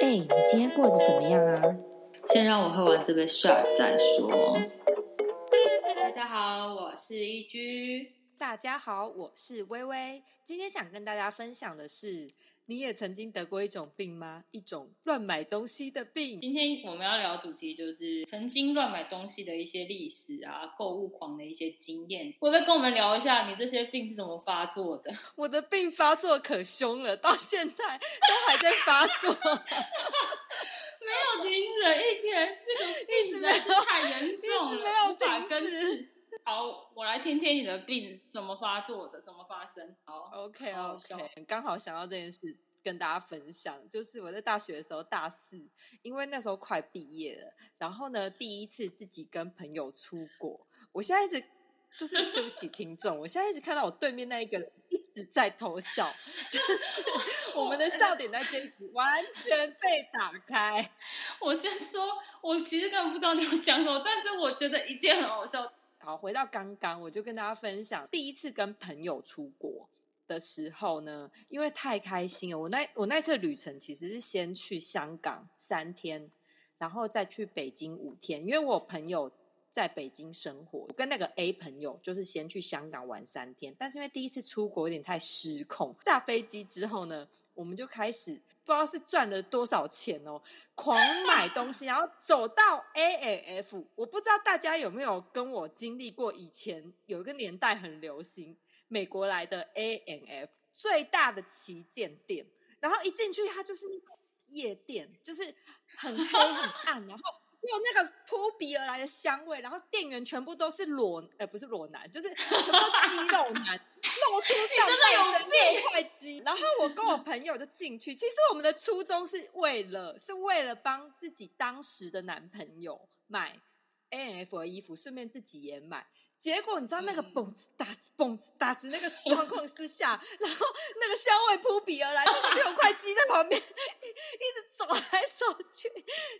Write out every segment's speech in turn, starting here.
哎，你今天过得怎么样啊？先让我喝完这杯 shot 再说。大家好，我是一居。大家好，我是微微。今天想跟大家分享的是，你也曾经得过一种病吗？一种乱买东西的病。今天我们要聊主题就是曾经乱买东西的一些历史啊，购物狂的一些经验。会不会跟我们聊一下你这些病是怎么发作的？我的病发作可凶了，到现在都还在发作，没有停止一天，这个 病实在是太严重了，没有无法停根治。好，我来听听你的病怎么发作的，怎么发生。好 OK OK，刚好想到这件事跟大家分享，就是我在大学的时候大四，因为那时候快毕业了，然后呢第一次自己跟朋友出国，我现在一直就是 对不起听众，我现在一直看到我对面那一个人一直在偷笑，就是我们的笑点在这一集完全被打开。我先说，我其实根本不知道你要讲什么，但是我觉得一定很好笑。好，回到刚刚，我就跟大家分享第一次跟朋友出国的时候呢，因为太开心了。我那我那次旅程其实是先去香港三天，然后再去北京五天，因为我朋友在北京生活，我跟那个 A 朋友就是先去香港玩三天，但是因为第一次出国有点太失控，下飞机之后呢，我们就开始。不知道是赚了多少钱哦，狂买东西，然后走到 A A F，我不知道大家有没有跟我经历过，以前有一个年代很流行美国来的 A N F 最大的旗舰店，然后一进去它就是那种夜店，就是很黑很暗，然后有那个扑鼻而来的香味，然后店员全部都是裸，呃，不是裸男，就是什么肌肉男。露出上真的有半身六块肌，然后我跟我朋友就进去。其实我们的初衷是为了是为了帮自己当时的男朋友买 A N F 的衣服，顺便自己也买。结果你知道那个嗯蹦子打子蹦子打子那个状况之下，然后那个香味扑鼻而来，那个六块肌在旁边 一直走来走去。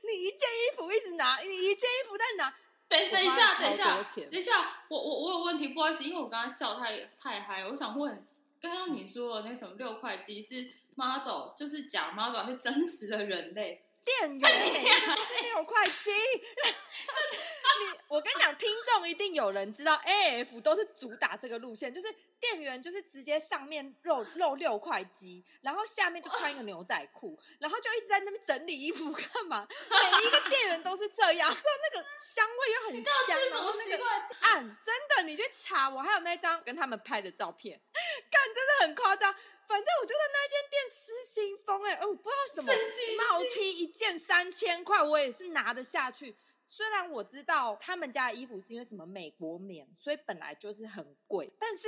你一件衣服一直拿，你一件衣服在拿，等等一下，等一下等一下，我我我有问题，不好意思，因为我刚刚笑太太嗨，我想问，刚刚你说的那什么六块肌是 model，就是假 model 还是真实的人类？店员每一个都是六块肌。你，我跟你讲，听众一定有人知道，A F 都是主打这个路线，就是店员就是直接上面露露六块肌，然后下面就穿一个牛仔裤，然后就一直在那边整理衣服 干嘛？每一个店员都是这样，说那个香味又很香，然后那个奇怪？暗，真的，你去查，我还有那张跟他们拍的照片，干真的很夸张。反正我就在那间店失心疯哎、哦，我不知道什么神经病帽 T 一件三千块，我也是拿得下去。虽然我知道他们家的衣服是因为什么美国棉，所以本来就是很贵，但是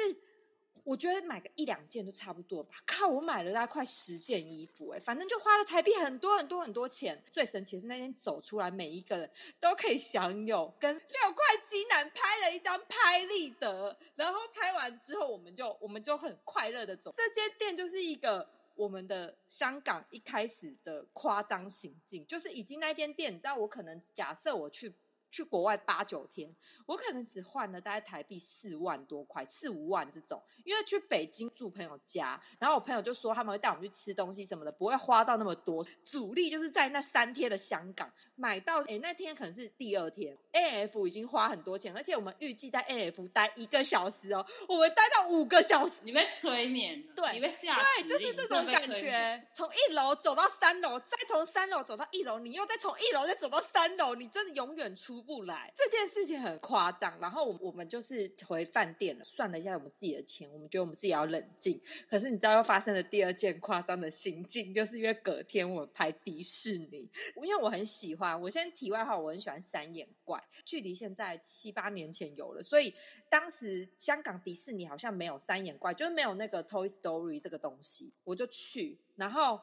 我觉得买个一两件都差不多吧。靠，我买了大概快十件衣服、哎，反正就花了台币很多很多很多钱。最神奇的是那天走出来，每一个人都可以享有跟六块肌男拍了一张拍立得，然后拍完之后，我们就我们就很快乐的走。这间店就是一个。我们的香港一开始的夸张行径，就是已经那间店，你知道，我可能假设我去去国外八九天，我可能只换了大概台币四万多块，四五万这种。因为去北京住朋友家，然后我朋友就说他们会带我们去吃东西什么的，不会花到那么多。主力就是在那三天的香港买到，诶那天可能是第二天，A F 已经花很多钱，而且我们预计在 A F 待一个小时哦，我们待到五个小时。你被催眠了，对你被吓对，就是这种感觉。从一楼走到三楼，再从三楼走到一楼，你又再从一楼再走到三楼，你真的永远出出不来。这件事情很夸张。然后我我们就是回饭店了，算了一下我们自己的钱，我们觉得我们自己要冷静。可是你知道又发生了第二件夸张的行径，就是因为隔天我们拍迪士尼，因为我很喜欢。我先题外话，我很喜欢三眼怪，距离现在七八年前有了，所以当时香港迪士尼好像没有三眼怪，就是没有那个 Toy Story 这个东西，我就去，然后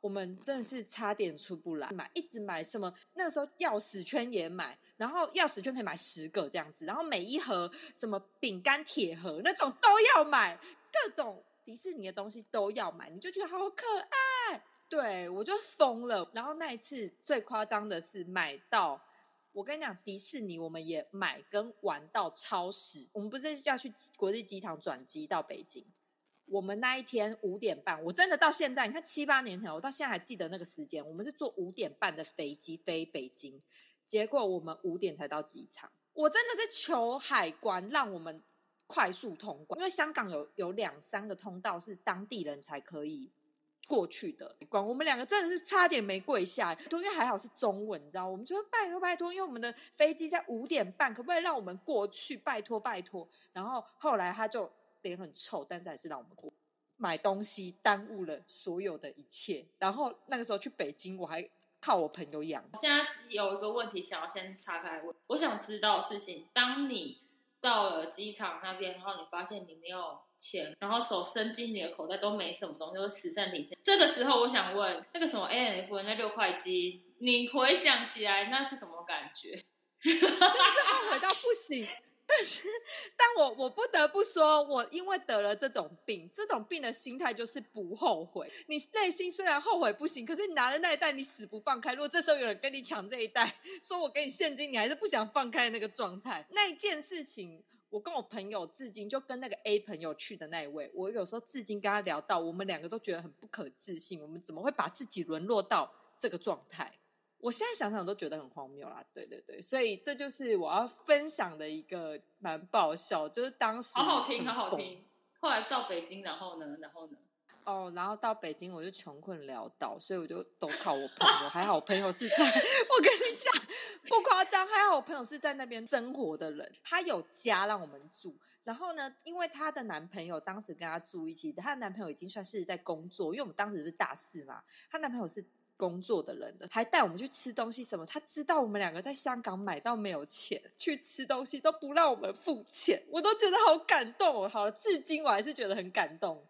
我们真的是差点出不来，买一直买什么，那时候钥匙圈也买，然后钥匙圈可以买十个这样子，然后每一盒什么饼干铁盒那种都要买，各种迪士尼的东西都要买，你就觉得好可爱。对我就疯了。然后那一次最夸张的是买到，我跟你讲，迪士尼我们也买跟玩到超时。我们不是要去国际机场转机到北京，我们那一天五点半，我真的到现在，你看七八年前，我到现在还记得那个时间。我们是坐五点半的飞机飞北京，结果我们五点才到机场。我真的是求海关让我们快速通关，因为香港有有两三个通道是当地人才可以过去的。关我们两个真的是差点没跪下，因为还好是中文，你知道，我们就说拜托拜托，因为我们的飞机在五点半，可不可以让我们过去？拜托拜托。然后后来他就。脸很臭，但是还是让我们过买东西，耽误了所有的一切。然后那个时候去北京，我还靠我朋友养。现在有一个问题想要先岔开问，我想知道的事情：当你到了机场那边，然后你发现你没有钱，然后手伸进你的口袋都没什么东西，都死剩零钱。这个时候，我想问那个什么 A N F 那六块肌，你回想起来那是什么感觉？后悔到不行。但是，但我我不得不说，我因为得了这种病，这种病的心态就是不后悔。你内心虽然后悔不行，可是你拿着那一袋，你死不放开。如果这时候有人跟你抢这一袋，说我给你现金，你还是不想放开的那个状态。那一件事情，我跟我朋友至今就跟那个 A 朋友去的那一位，我有时候至今跟他聊到，我们两个都觉得很不可置信，我们怎么会把自己沦落到这个状态？我现在想想都觉得很荒谬啦，对对对，所以这就是我要分享的一个蛮爆笑，就是当时好好听，好好听。后来到北京，然后呢，然后呢？哦，然后到北京我就穷困潦倒，所以我就都靠我朋友。还好我朋友是在，我跟你讲不夸张，还好我朋友是在那边生活的人，他有家让我们住。然后呢，因为她的男朋友当时跟她住一起，她的男朋友已经算是在工作，因为我们当时是大四嘛，她男朋友是。工作的人了，还带我们去吃东西什么？他知道我们两个在香港买到没有钱去吃东西，都不让我们付钱，我都觉得好感动哦。好了，至今我还是觉得很感动。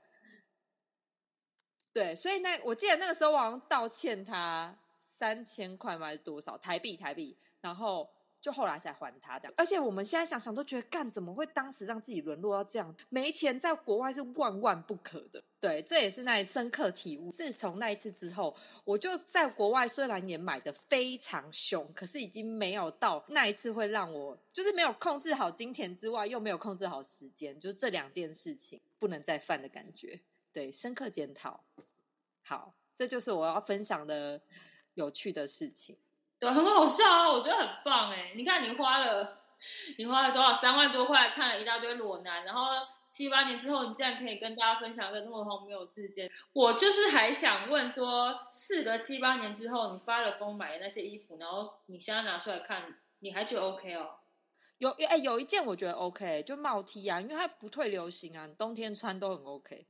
对，所以那我记得那个时候我好像道歉他三千块嘛？还是多少台币？台币，然后。就后来才还他这样，而且我们现在想想都觉得，干怎么会当时让自己沦落到这样？没钱在国外是万万不可的。对，这也是那一深刻体悟。自从那一次之后，我就在国外虽然也买的非常凶，可是已经没有到那一次会让我就是没有控制好金钱之外，又没有控制好时间，就是这两件事情不能再犯的感觉。对，深刻检讨。好，这就是我要分享的有趣的事情。对，很好笑啊！我觉得很棒哎。你看，你花了，你花了多少？三万多块看了一大堆裸男，然后七八年之后，你竟然可以跟大家分享一个这么荒谬的事件。我就是还想问说，事隔七八年之后，你发了疯买的那些衣服，然后你现在拿出来看，你还觉得 OK 哦？有哎，有一件我觉得 OK，就帽 T 啊，因为它不退流行啊，冬天穿都很 OK。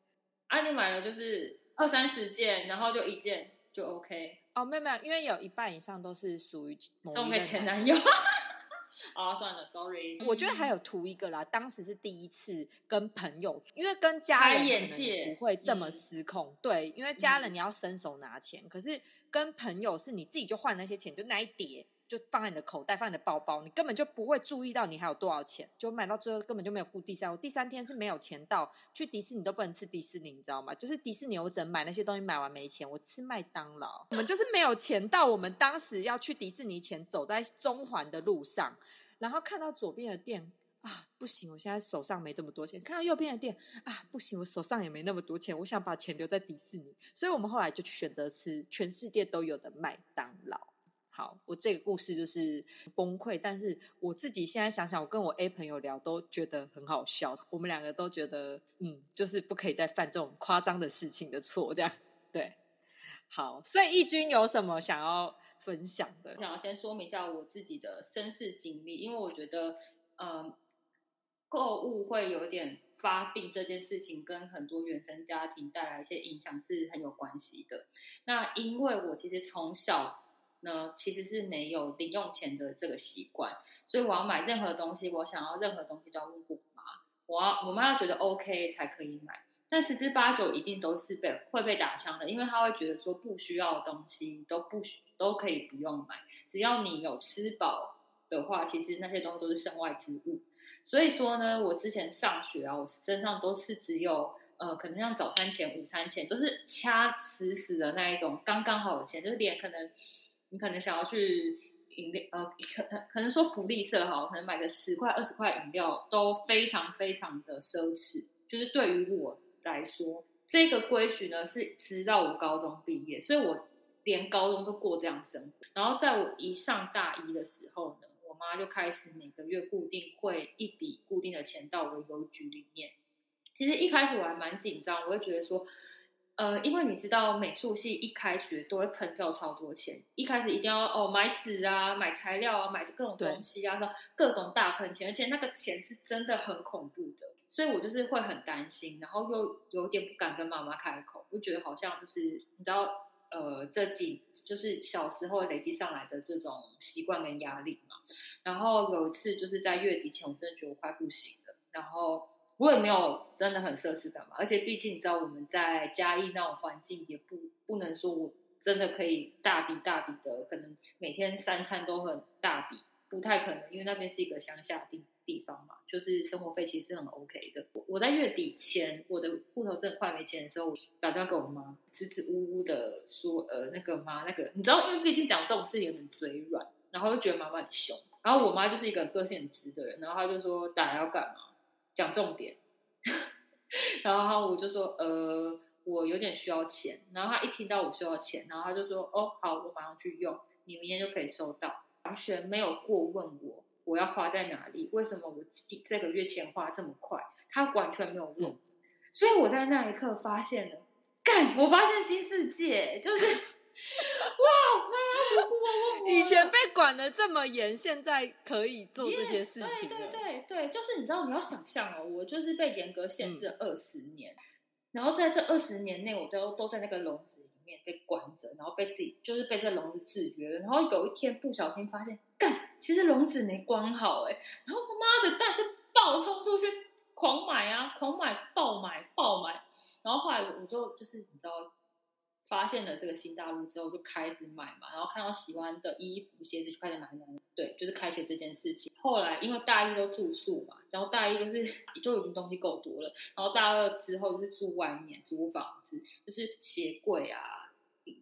啊，你买了就是二三十件，然后就一件就 OK。哦，没有没有，因为有一半以上都是属于送给前男友。哦，算了，sorry。我觉得还有图一个啦，当时是第一次跟朋友，因为跟家人不会这么失控。对，因为家人你要伸手拿钱，可是跟朋友是你自己就换那些钱，就那一叠。就放在你的口袋，放你的包包，你根本就不会注意到你还有多少钱。就买到最后根本就没有顾第三，我第三天是没有钱到去迪士尼都不能吃迪士尼，你知道吗？就是迪士尼我只能买那些东西，买完没钱，我吃麦当劳。我们就是没有钱到我们当时要去迪士尼前，走在中环的路上，然后看到左边的店啊，不行，我现在手上没这么多钱；看到右边的店啊，不行，我手上也没那么多钱，我想把钱留在迪士尼，所以我们后来就选择吃全世界都有的麦当劳。好，我这个故事就是崩溃，但是我自己现在想想，我跟我 A 朋友聊都觉得很好笑。我们两个都觉得，嗯，就是不可以再犯这种夸张的事情的错，这样对。好，所以义军有什么想要分享的？我想要先说明一下我自己的身世经历，因为我觉得，嗯，购物会有点发病这件事情，跟很多原生家庭带来一些影响是很有关系的。那因为我其实从小。呢，其实是没有零用钱的这个习惯，所以我要买任何东西，我想要任何东西都要问我妈，我要我妈要觉得 OK 才可以买，但十之八九一定都是被会被打枪的，因为她会觉得说不需要的东西都不需都可以不用买，只要你有吃饱的话，其实那些东西都是身外之物。所以说呢，我之前上学啊，我身上都是只有呃，可能像早餐钱、午餐钱都是掐死死的那一种，刚刚好的钱，就是连可能。可能想要去饮料，呃，可可能说福利社哈，可能买个十块、二十块饮料都非常非常的奢侈。就是对于我来说，这个规矩呢是直到我高中毕业，所以我连高中都过这样生活。然后在我一上大一的时候呢，我妈就开始每个月固定汇一笔固定的钱到我邮局里面。其实一开始我还蛮紧张，我会觉得说。呃，因为你知道美术系一开学都会喷掉超多钱，一开始一定要哦买纸啊、买材料啊、买各种东西啊，各种大喷钱，而且那个钱是真的很恐怖的，所以我就是会很担心，然后又有点不敢跟妈妈开口，就觉得好像就是你知道，呃，这几就是小时候累积上来的这种习惯跟压力嘛。然后有一次就是在月底前，我真的觉得我快不行了，然后。我也没有真的很奢侈干嘛，而且毕竟你知道我们在嘉义那种环境，也不不能说我真的可以大笔大笔的，可能每天三餐都很大笔，不太可能，因为那边是一个乡下地地方嘛，就是生活费其实是很 OK 的。我我在月底前，我的户头真的快没钱的时候，我打电话给我妈，支支吾吾的说，呃，那个妈，那个你知道，因为毕竟讲这种事情很嘴软，然后就觉得妈妈很凶，然后我妈就是一个个性很直的人，然后她就说打来要干嘛？讲重点，然后我就说，呃，我有点需要钱。然后他一听到我需要钱，然后他就说，哦，好，我马上去用，你明天就可以收到。完全没有过问我我要花在哪里，为什么我这个月钱花这么快，他完全没有问。所以我在那一刻发现了，干，我发现新世界，就是 哇。以前被管的这么严，现在可以做这些事情。对对对对，就是你知道，你要想象哦，我就是被严格限制二十年，然后在这二十年内，我都都在那个笼子里面被关着，然后被自己就是被这笼子制约了。然后有一天不小心发现，干，其实笼子没关好哎，然后妈的，但是暴冲出去狂买啊，狂买爆买爆买，然后后来我就就是你知道。发现了这个新大陆之后，就开始买嘛，然后看到喜欢的衣服、鞋子就开始买买。对，就是开启这件事情。后来因为大一都住宿嘛，然后大一就是 就已经东西够多了，然后大二之后就是住外面租房子，就是鞋柜啊，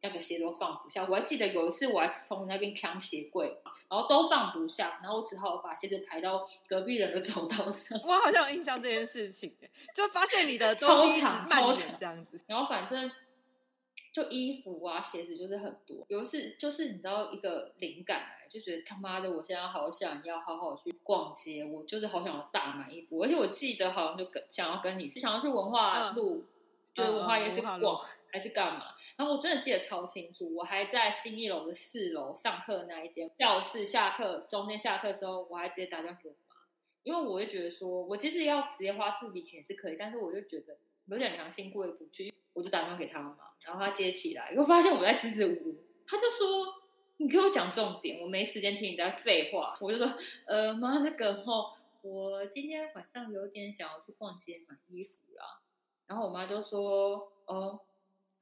那个鞋都放不下。我还记得有一次我还从那边扛鞋柜，然后都放不下，然后我只好把鞋子排到隔壁人的走道上。我好像有印象这件事情，就发现你的超长超长这样子，然后反正。就衣服啊，鞋子就是很多。有一次，就是你知道一个灵感来，就觉得他妈的，我现在好想要好好去逛街，我就是好想要大买一波。而且我记得好像就跟想要跟你去，想要去文化路，就是文化夜市逛，还是干嘛？然后我真的记得超清楚，我还在新一楼的四楼上课那一间教室下课，中间下课的时候，我还直接打电话给我妈，因为我就觉得说我其实要直接花这笔钱是可以，但是我就觉得有点良心过意不去。我就打电话给他嘛，然后他接起来，又发现我在支支吾吾，他就说：“你给我讲重点，我没时间听你在废话。”我就说：“呃，妈，那个哈，我今天晚上有点想要去逛街买衣服啦。”然后我妈就说：“哦，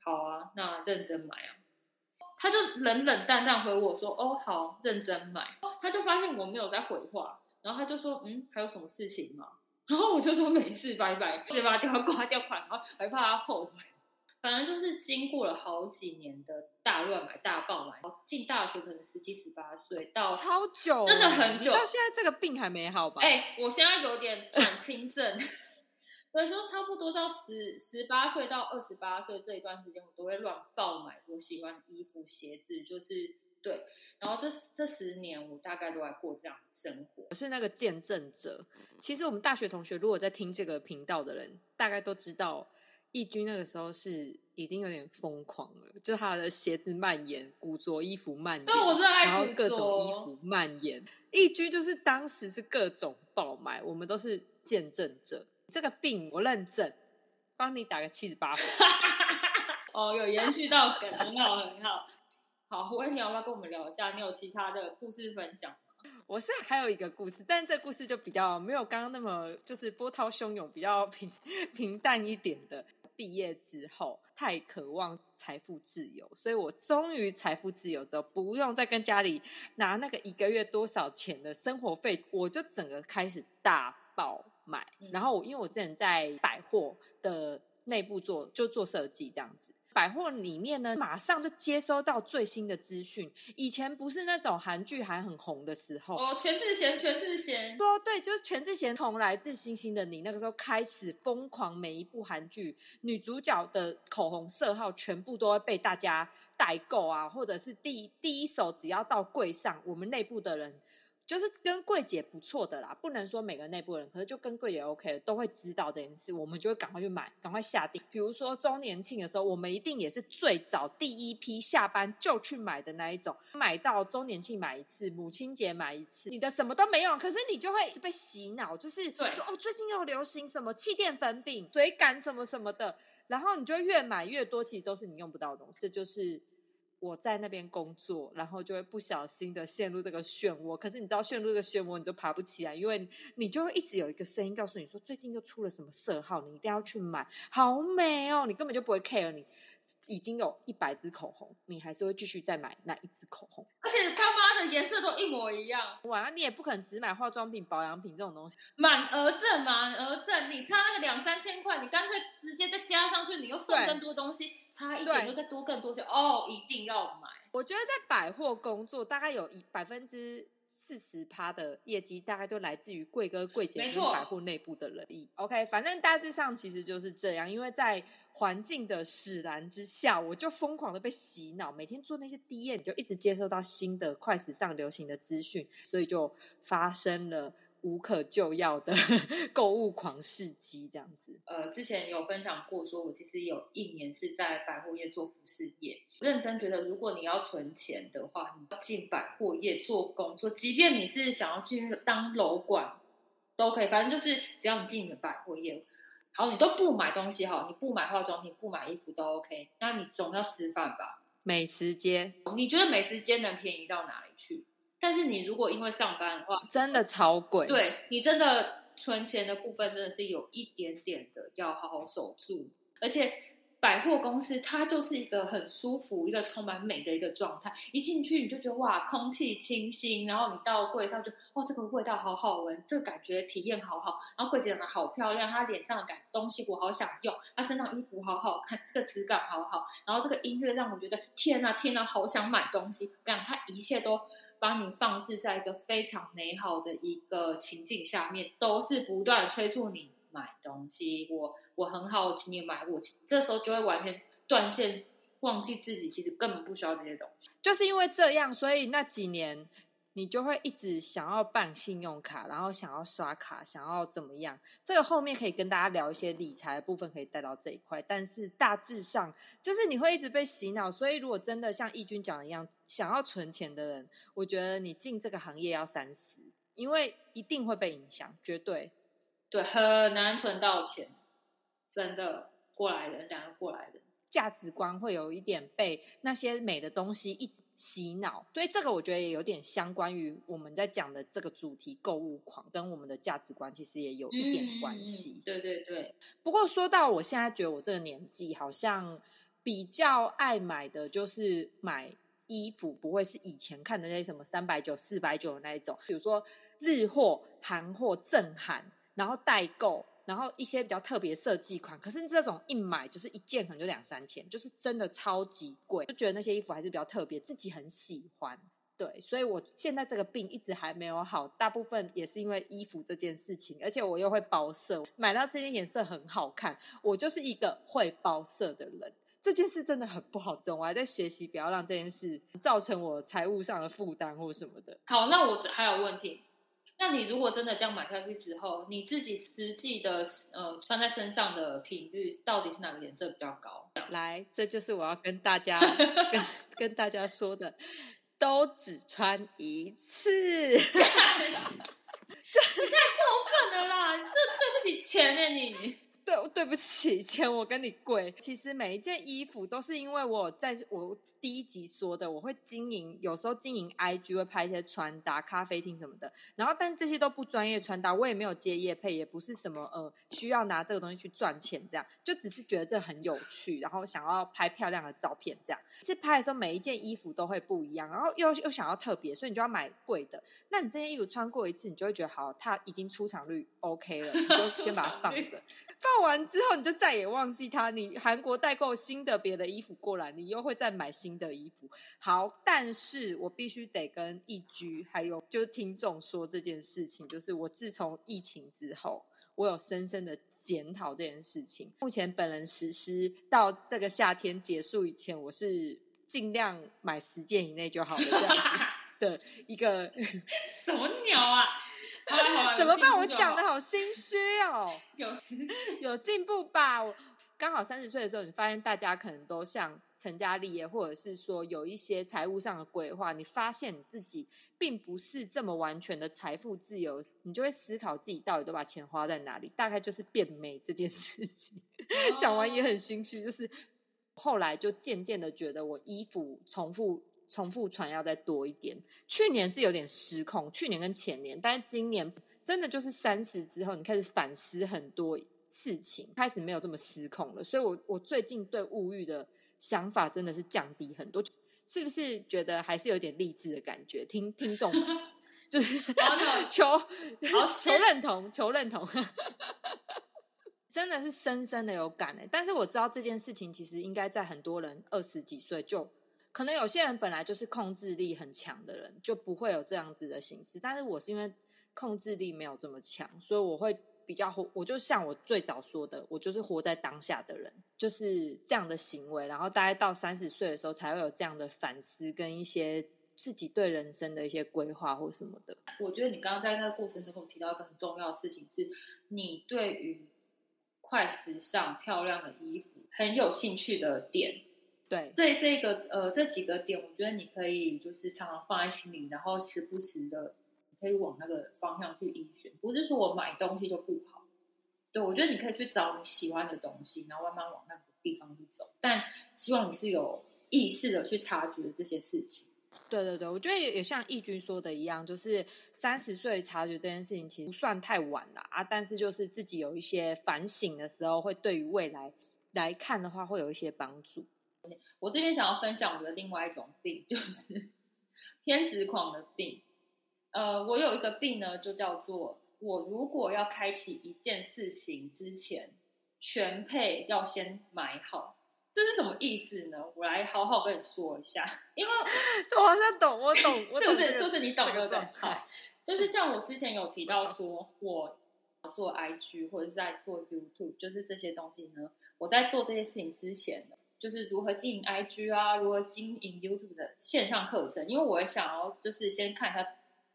好啊，那认真买啊。”他就冷冷淡淡回我说：“哦，好，认真买。”他就发现我没有在回话，然后他就说：“嗯，还有什么事情吗？” 然后我就说：“没事，拜拜。”直接把电话挂掉，款，然后还怕他后悔。反正就是经过了好几年的大乱买、大爆买，进大学可能十七、十八岁到超久，真的很久。到现在这个病还没好吧？哎，我现在有点转轻症，所以说差不多到十十八岁到二十八岁这一段时间，我都会乱爆买我喜欢的衣服、鞋子，就是对。然后这这十年，我大概都在过这样的生活。我是那个见证者。其实我们大学同学，如果在听这个频道的人，大概都知道。义军那个时候是已经有点疯狂了，就他的鞋子蔓延，古着衣服蔓延，然后各种衣服蔓延。义军就是当时是各种爆买，我们都是见证者。这个病我认证，帮你打个七十八分。哦，有延续到梗，很好很好。好，我问你要不要跟我们聊一下？你有其他的故事分享？我是还有一个故事，但这故事就比较没有刚刚那么就是波涛汹涌，比较平 平淡一点的。毕业之后太渴望财富自由，所以我终于财富自由之后，不用再跟家里拿那个一个月多少钱的生活费，我就整个开始大爆买。然后我因为我之前在百货的内部做就做设计这样子，百货里面呢，马上就接收到最新的资讯。以前不是那种韩剧还很红的时候，哦，全智贤，全智贤，说对，就是全智贤从来自星星的你那个时候开始疯狂，每一部韩剧女主角的口红色号全部都会被大家代购啊，或者是第第一手只要到柜上，我们内部的人。就是跟柜姐不错的啦，不能说每个内部人，可是就跟柜姐 OK 都会知道这件事，我们就会赶快去买，赶快下定。比如说周年庆的时候，我们一定也是最早第一批下班就去买的那一种，买到周年庆买一次，母亲节买一次，你的什么都没用，可是你就会被洗脑，就是说哦，最近又流行什么气垫粉饼、嘴感什么什么的，然后你就越买越多，其实都是你用不到的东西，这就是。我在那边工作，然后就会不小心的陷入这个漩涡。可是你知道，陷入这个漩涡，你就爬不起来，因为你就会一直有一个声音告诉你说，最近又出了什么色号，你一定要去买，好美哦！你根本就不会 care 你。已经有一百支口红，你还是会继续再买那一支口红，而且他妈的颜色都一模一样。哇，你也不可能只买化妆品、保养品这种东西。满额赠，满额赠，你差那个两三千块，你干脆直接再加上去，你又送更多东西，差一点又再多更多就。哦，一定要买。我觉得在百货工作，大概有一百分之。四十趴的业绩大概都来自于贵哥贵姐跟百货内部的人力。OK，反正大致上其实就是这样。因为在环境的使然之下，我就疯狂的被洗脑，每天做那些低验，就一直接收到新的快时尚流行的资讯，所以就发生了。无可救药的 购物狂事迹，这样子。呃，之前有分享过，说我其实有一年是在百货业做服饰业，认真觉得，如果你要存钱的话，你要进百货业做工作，即便你是想要进入当楼管，都可以。反正就是只要你进了百货业，好，你都不买东西，好，你不买化妆品，不买衣服都 OK。那你总要吃饭吧？美食街，你觉得美食街能便宜到哪里去？但是你如果因为上班的话，真的超贵。对你真的存钱的部分真的是有一点点的要好好守住，而且百货公司它就是一个很舒服、一个充满美的一个状态。一进去你就觉得哇，空气清新，然后你到柜上就哦，这个味道好好闻，这个感觉体验好好。然后柜姐长得好漂亮，她脸上的感东西我好想用，她身上衣服好好看，这个质感好好。然后这个音乐让我觉得天呐天呐，好想买东西。感它一切都。把你放置在一个非常美好的一个情境下面，都是不断催促你买东西。我我很好，请你买。我这时候就会完全断线，忘记自己其实根本不需要这些东西。就是因为这样，所以那几年。你就会一直想要办信用卡，然后想要刷卡，想要怎么样？这个后面可以跟大家聊一些理财的部分，可以带到这一块。但是大致上，就是你会一直被洗脑。所以如果真的像义军讲的一样，想要存钱的人，我觉得你进这个行业要三思，因为一定会被影响，绝对。对，很难存到钱，真的。过来人，两个过来人。价值观会有一点被那些美的东西一直洗脑，所以这个我觉得也有点相关于我们在讲的这个主题——购物狂，跟我们的价值观其实也有一点关系。对对对。不过说到我现在觉得我这个年纪好像比较爱买的就是买衣服，不会是以前看的那些什么三百九、四百九的那一种，比如说日货、韩货、正韩，然后代购。然后一些比较特别设计款，可是这种一买就是一件，可能就两三千，就是真的超级贵。就觉得那些衣服还是比较特别，自己很喜欢。对，所以我现在这个病一直还没有好，大部分也是因为衣服这件事情，而且我又会包色，买到这件颜色很好看，我就是一个会包色的人。这件事真的很不好做，我还在学习，不要让这件事造成我财务上的负担或什么的。好，那我还有问题。那你如果真的这样买下去之后，你自己实际的呃穿在身上的频率到底是哪个颜色比较高？来，这就是我要跟大家 跟跟大家说的，都只穿一次，这太过分了啦！这对不起钱呢，你。对，对不起，钱我跟你跪。其实每一件衣服都是因为我在我第一集说的，我会经营，有时候经营 IG 会拍一些穿搭、咖啡厅什么的。然后，但是这些都不专业穿搭，我也没有接业配，也不是什么呃需要拿这个东西去赚钱，这样就只是觉得这很有趣，然后想要拍漂亮的照片，这样。是拍的时候每一件衣服都会不一样，然后又又想要特别，所以你就要买贵的。那你这件衣服穿过一次，你就会觉得好，它已经出场率 OK 了，你就先把它放着。放用完之后，你就再也忘记它。你韩国代购新的别的衣服过来，你又会再买新的衣服。好，但是我必须得跟易居还有就是听众说这件事情，就是我自从疫情之后，我有深深的检讨这件事情。目前本人实施到这个夏天结束以前，我是尽量买十件以内就好了这样子的一个。什么鸟啊！怎么办？我讲的好心虚哦。有有进步吧？我刚好三十岁的时候，你发现大家可能都像成家立业，或者是说有一些财务上的规划，你发现你自己并不是这么完全的财富自由，你就会思考自己到底都把钱花在哪里。大概就是变美这件事情。讲完也很心虚，就是后来就渐渐的觉得我衣服重复重复传要再多一点。去年是有点失控，去年跟前年，但是今年真的就是三十之后，你开始反思很多事情，开始没有这么失控了。所以我我最近对物欲的想法真的是降低很多，是不是觉得还是有点励志的感觉？听听众们 就是 求 求认同，求认同。真的是深深的有感哎、但是我知道这件事情其实应该在很多人二十几岁就，可能有些人本来就是控制力很强的人，就不会有这样子的形式。但是我是因为控制力没有这么强，所以我会比较活，我就像我最早说的，我就是活在当下的人，就是这样的行为。然后大概到三十岁的时候，才会有这样的反思跟一些自己对人生的一些规划或什么的。我觉得你刚刚在那个过程中提到一个很重要的事情，是你对于快时尚、漂亮的衣服很有兴趣的点。对，这这个呃这几个点，我觉得你可以就是常常放在心里，然后时不时的可以往那个方向去依循。不是说我买东西就不好，对我觉得你可以去找你喜欢的东西，然后慢慢往那个地方去走。但希望你是有意识的去察觉这些事情。对对对，我觉得也也像义军说的一样，就是三十岁察觉这件事情其实不算太晚了啊，但是就是自己有一些反省的时候，会对于未来来看的话，会有一些帮助。我这边想要分享我的另外一种病，就是 偏执狂的病。呃，我有一个病呢，就叫做我如果要开启一件事情之前，全配要先买好。这是什么意思呢？我来好好跟你说一下，因为 我好像懂，我懂，我是不是？懂这个就是你懂这个对不对状？态好，就是像我之前有提到说，我做 IG 或者是在做 YouTube，就是这些东西呢，我在做这些事情之前呢，就是如何经营 IG 啊，如何经营 YouTube 的线上课程，因为我也想要就是先看一下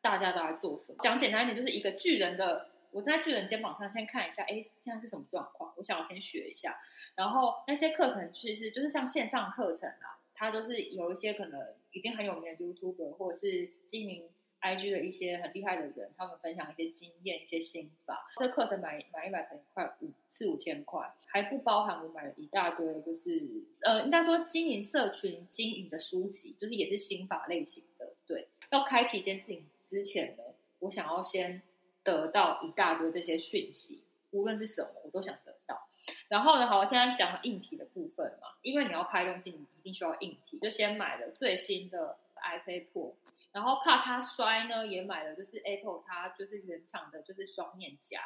大家都在做什么。讲简单一点，就是一个巨人的，我在巨人肩膀上先看一下，哎，现在是什么状况？我想要先学一下。然后那些课程其实就是像线上课程啊，它都是有一些可能已经很有名的 YouTuber 或者是经营 IG 的一些很厉害的人，他们分享一些经验、一些心法。这课程买买一买可能快五四五千块，还不包含我买了一大堆，就是呃，应该说经营社群经营的书籍，就是也是心法类型的。对，要开启一件事情之前呢，我想要先得到一大堆这些讯息，无论是什么，我都想得到。然后呢，好，我现在讲硬体的部分嘛，因为你要拍东西，你一定需要硬体，就先买了最新的 iPad Pro，然后怕它摔呢，也买了就是 Apple 它就是原厂的，就是双面夹。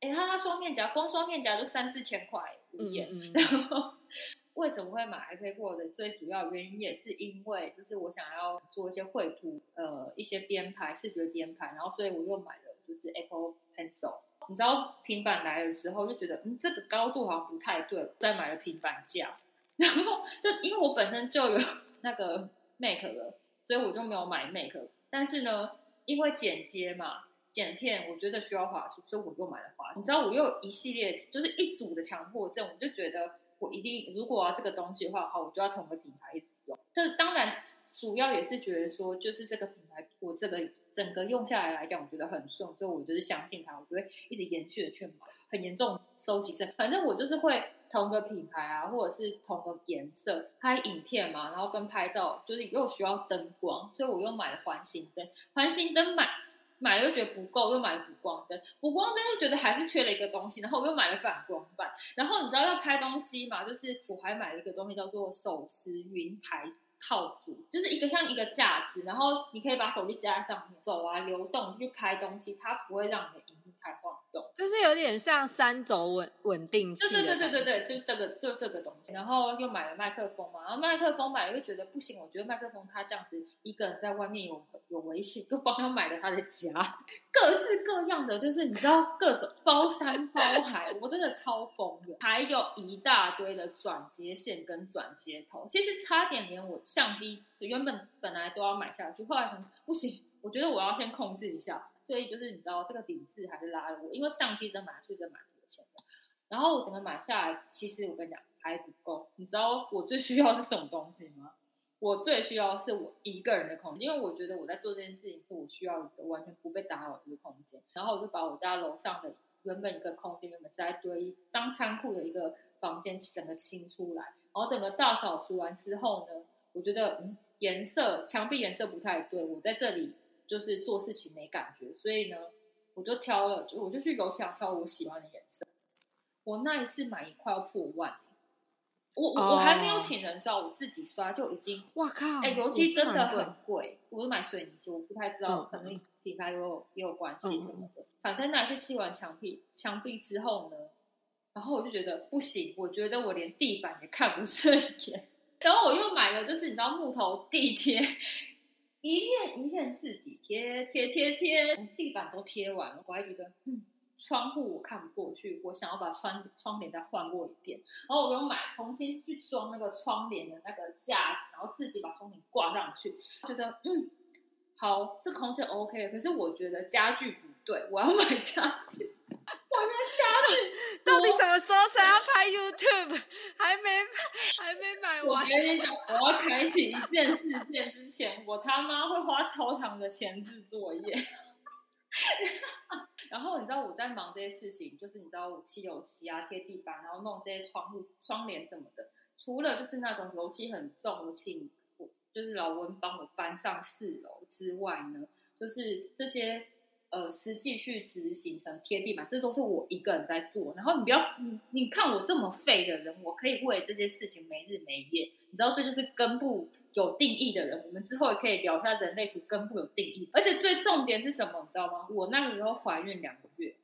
哎，它它双面夹，光双面夹就三四千块无言。嗯嗯 然后为什么会买 iPad Pro 的最主要原因，也是因为就是我想要做一些绘图，呃，一些编排、视觉编排，然后所以我又买了就是 Apple Pencil。你知道平板来的时候，就觉得嗯，这个高度好像不太对，再买了平板架。然后就因为我本身就有那个 Mac 了，所以我就没有买 Mac。但是呢，因为剪接嘛，剪片我觉得需要滑鼠，所以我又买了滑鼠。你知道，我又有一系列就是一组的强迫症，我就觉得我一定如果要这个东西的话，好，我就要同个品牌一直用。就是当然主要也是觉得说，就是这个品牌，我这个整个用下来来讲，我觉得很顺，所以我就是相信它，我就会一直延续的去买。很严重收集症，反正我就是会同个品牌啊，或者是同个颜色拍影片嘛，然后跟拍照就是又需要灯光，所以我又买了环形灯。环形灯买买了又觉得不够，又买了补光灯。补光灯又觉得还是缺了一个东西，然后我又买了反光板。然后你知道要拍东西嘛，就是我还买了一个东西叫做手持云台。套组就是一个像一个架子，然后你可以把手机架在上面，走啊流动去拍东西，它不会让你的荧幕太晃动。就是有点像三轴稳稳定器对对对对对对，就这个就这个东西，然后又买了麦克风嘛，然后麦克风买了又觉得不行，我觉得麦克风它这样子一个人在外面有有危险，就帮他买了他的夹，各式各样的，就是你知道各种包山包海，我真的超疯的，还有一大堆的转接线跟转接头，其实差点连我相机原本本来都要买下去，后来想不行，我觉得我要先控制一下，所以就是你知道这个顶置还是拉着我，因为相机真买下去真蛮多钱的。然后我整个买下来，其实我跟你讲还不够。你知道我最需要是什么东西吗？我最需要是我一个人的空间，因为我觉得我在做这件事情是我需要一个完全不被打扰的一个空间。然后我就把我家楼上的原本一个空间，原本在堆当仓库的一个房间，整个清出来，然后整个大扫除完之后呢，我觉得嗯颜色墙壁颜色不太对，我在这里就是做事情没感觉，所以呢，我就挑了，就我就去楼下挑我喜欢的颜色。我那一次买一块要破万，我我我还没有哦请人照，我自己刷就已经，哇靠！哎、油漆真的很贵，我是买水泥漆，我不太知道，嗯可能品牌也有也有关系嗯什么的。反正那一次漆完墙壁墙壁之后呢，然后我就觉得不行，我觉得我连地板也看不顺眼，然后我又买了，就是你知道木头地贴，一片一片自己贴贴贴贴，地板都贴完了，我还觉得嗯。窗户我看不过去，我想要把窗窗帘再换过一遍，然后我又买重新去装那个窗帘的那个架子，然后自己把窗帘挂上去，觉得嗯好，这空间 OK。可是我觉得家具不对，我要买家具。我觉得家具 到底什么时候才要拍 YouTube？还没还没买完我完。跟你讲，我要开启一件事件之前，我他妈会花超长的前置作业。然后你知道我在忙这些事情，就是你知道我漆油漆啊、贴地板，然后弄这些窗户、窗帘什么的。除了就是那种油漆很重，请我就是老温帮我搬上四楼之外呢，就是这些呃实际去执行成贴地板，这都是我一个人在做。然后你不要你你看我这么废的人，我可以为这些事情没日没夜。你知道这就是根部有定义的人，我们之后也可以聊一下人类图根部有定义。而且最重点是什么，你知道吗？我那个时候怀孕两个月，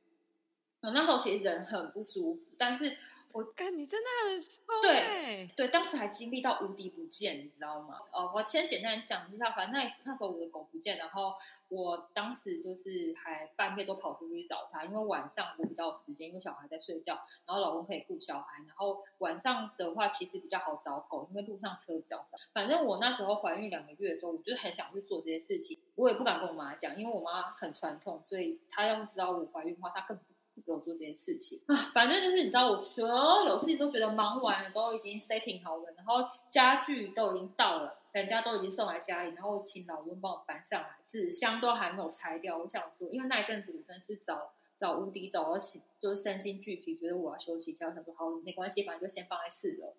我那时候其实人很不舒服，但是我看你真的很疯对哎！对，当时还经历到无敌不见，你知道吗？呃，我先简单讲一下，反正那那时候我的狗不见，然后我当时就是还半夜都跑出去找他，因为晚上我比较有时间，因为小孩在睡觉，然后老公可以顾小孩，然后晚上的话其实比较好找狗，因为路上车比较少。反正我那时候怀孕两个月的时候，我就很想去做这些事情，我也不敢跟我妈讲，因为我妈很传统，所以她要知道我怀孕的话，她根本不给我做这些事情啊。反正就是你知道，我所有事情都觉得忙完了，都已经 setting 好了，然后家具都已经到了，人家都已经送来家里，然后请老温帮我搬上来，纸箱都还没有拆掉。我想说，因为那一阵子我真的是找找无敌找到起，就是身心俱疲，觉得我要休息一下，我想说好没关系，反正就先放在四楼。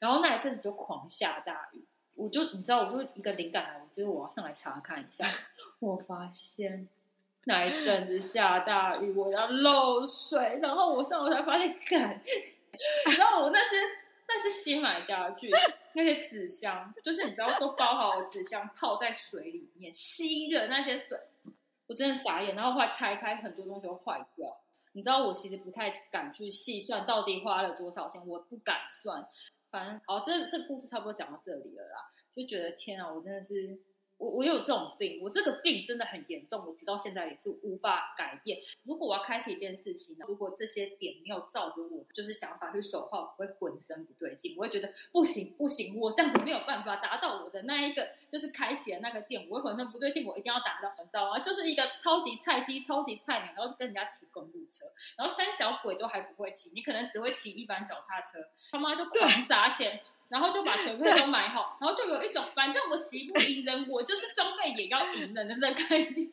然后那一阵子就狂下大雨，我就你知道，我就一个灵感来，我觉得我要上来查看一下。我发现那一阵子下大雨，我要漏水，然后我上楼才发现，干，你知道我那些那是新买家具，那些纸箱，就是你知道都包好的纸箱，泡在水里面吸的那些水，我真的傻眼。然后后来拆开，很多东西都坏掉。你知道我其实不太敢去细算到底花了多少钱，我不敢算。反正好，这这故事差不多讲到这里了啦，就觉得天啊，我真的是。我我有这种病，我这个病真的很严重，我直到现在也是无法改变。如果我要开启一件事情，如果这些点没有照着我就是想法去守候，我会浑身不对劲，我会觉得不行不行，我这样子没有办法达到我的那一个就是开启的那个点，我会浑身不对劲，我一定要达到，你知道吗？就是一个超级菜鸡、超级菜鸟，然后跟人家骑公路车，然后三小鬼都还不会骑，你可能只会骑一般脚踏车，他妈就狂砸钱。然后就把全部都买好，然后就有一种反正我媳不赢人，我就是装备也要赢人的这个概念。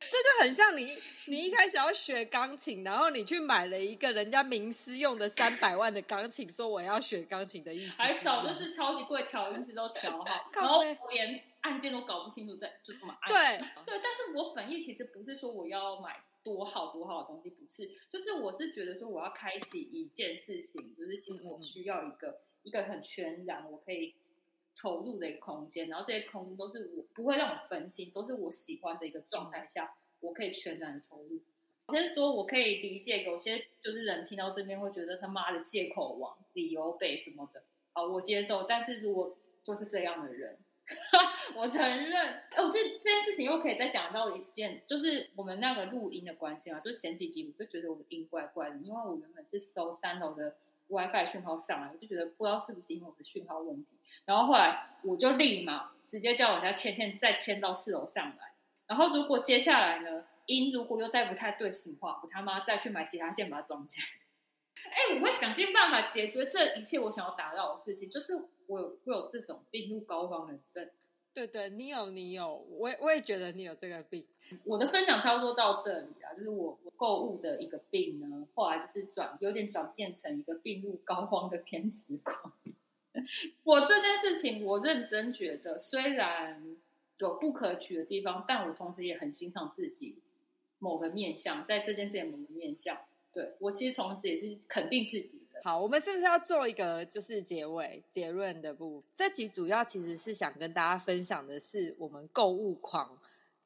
这就很像你，你一开始要学钢琴，然后你去买了一个人家名师用的三百万的钢琴，说我要学钢琴的意思。还早就是超级贵，调音师都调好，然后连按键都搞不清楚在就这么按。对对，但是我本意其实不是说我要买多好多好的东西，不是，就是我是觉得说我要开启一件事情，就是其实我需要一个一个很全然我可以投入的一个空间，然后这些空间都是我不会让我分心，都是我喜欢的一个状态下，我可以全然投入。先说，我可以理解有些就是人听到这边会觉得他妈的借口王、理由北什么的，好，我接受。但是如果就是这样的人，我承认。哎，我这这件事情又可以再讲到一件，就是我们那个录音的关系嘛，就前几集我就觉得我的音怪怪的，因为我原本是搜三楼的 WiFi 讯号上来，我就觉得不知道是不是因为我的讯号问题，然后后来我就立马直接叫人家牵线再牵到四楼上来，然后如果接下来呢？音如果又再不太对情况，我他妈再去买其他线把它装起来。哎，我会想尽办法解决这一切我想要达到的事情。就是我有会有这种病入膏肓的症。对对，你有你有，我我也觉得你有这个病。我的分享差不多到这里啊，就是我我购物的一个病呢，后来就是转有点转变成一个病入膏肓的偏执狂。我这件事情，我认真觉得，虽然有不可取的地方，但我同时也很欣赏自己。某个面相，在这件事情某个面相，对我其实同时也是肯定自己。好，我们是不是要做一个就是结尾结论的部分？这集主要其实是想跟大家分享的是我们购物狂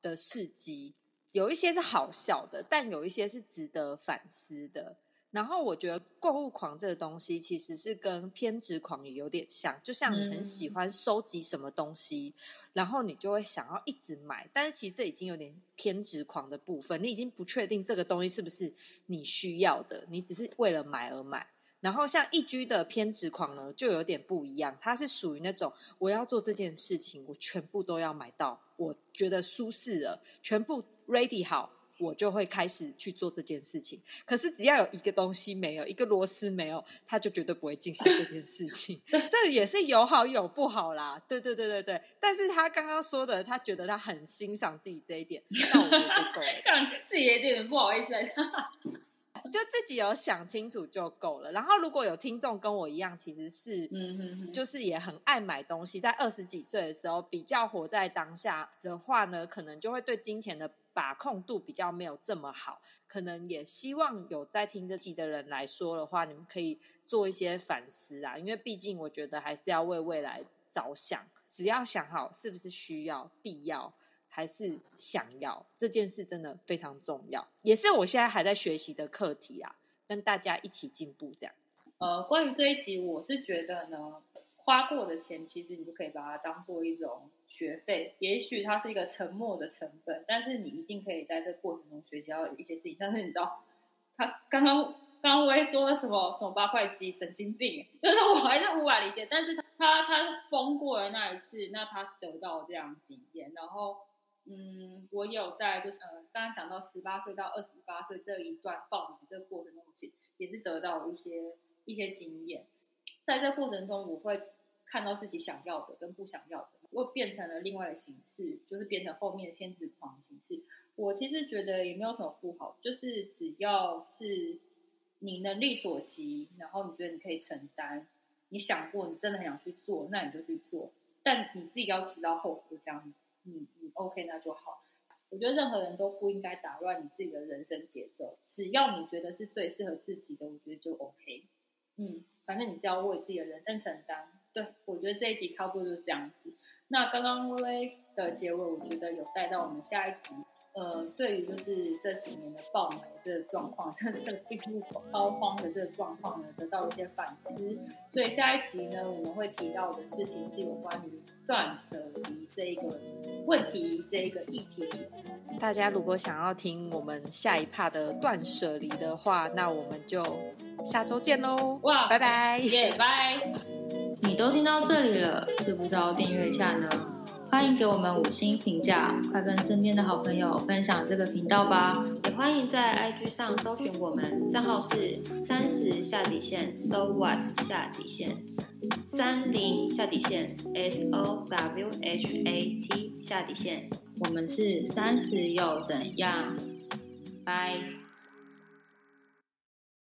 的事迹，有一些是好笑的，但有一些是值得反思的。然后我觉得购物狂这个东西其实是跟偏执狂也有点像，就像你很喜欢收集什么东西，然后你就会想要一直买，但是其实这已经有点偏执狂的部分，你已经不确定这个东西是不是你需要的，你只是为了买而买。然后像一居的偏执狂呢，就有点不一样，他是属于那种我要做这件事情，我全部都要买到，我觉得舒适了，全部 ready 好。我就会开始去做这件事情。可是只要有一个东西没有，一个螺丝没有，他就绝对不会进行这件事情。这也是有好有不好啦。对对对对对。但是他刚刚说的，他觉得他很欣赏自己这一点，那我觉得就够了。让自己有点不好意思。就自己有想清楚就够了。然后如果有听众跟我一样，其实是，嗯哼就是也很爱买东西，在二十几岁的时候比较活在当下的话呢，可能就会对金钱的把控度比较没有这么好。可能也希望有在听这期的人来说的话，你们可以做一些反思啊，因为毕竟我觉得还是要为未来着想。只要想好是不是需要、必要。还是想要这件事真的非常重要，也是我现在还在学习的课题啊，跟大家一起进步这样。呃，关于这一集，我是觉得呢，花过的钱其实你就可以把它当做一种学费，也许它是一个沉默的成本，但是你一定可以在这过程中学习到一些事情。但是你知道，他刚刚刚我也说了什么什么八块鸡神经病，就是我还是无法理解。但是他他他疯过了那一次，那他得到这样经验，然后。嗯，我有在就是呃，刚刚讲到十八岁到二十八岁这一段报名这个过程中，其也是得到一些一些经验。在这过程中，我会看到自己想要的跟不想要的，又变成了另外的形式，就是变成后面的天子狂形式。我其实觉得也没有什么不好，就是只要是你能力所及，然后你觉得你可以承担，你想过你真的很想去做，那你就去做，但你自己要知道后果这样子。你你 OK 那就好，我觉得任何人都不应该打乱你自己的人生节奏，只要你觉得是最适合自己的，我觉得就 OK。嗯，反正你只要为自己的人生承担。对我觉得这一集差不多就是这样子。那刚刚微微的结尾，我觉得有带到我们下一集。呃，对于就是这几年的爆买这个状况，这这个病入膏肓的这个状况呢，得到一些反思。所以下一集呢，我们会提到的事情是有关于断舍离这一个问题，这一个议题。大家如果想要听我们下一趴的断舍离的话，那我们就下周见喽！哇，拜拜，耶，拜！你都听到这里了，是不是要订阅一下呢？欢迎给我们五星评价，快跟身边的好朋友分享这个频道吧！也欢迎在 IG 上搜寻我们，账号是三十下底线，So What 下底线，三零下底线，S O W H A T 下底线。我们是三十又怎样？拜。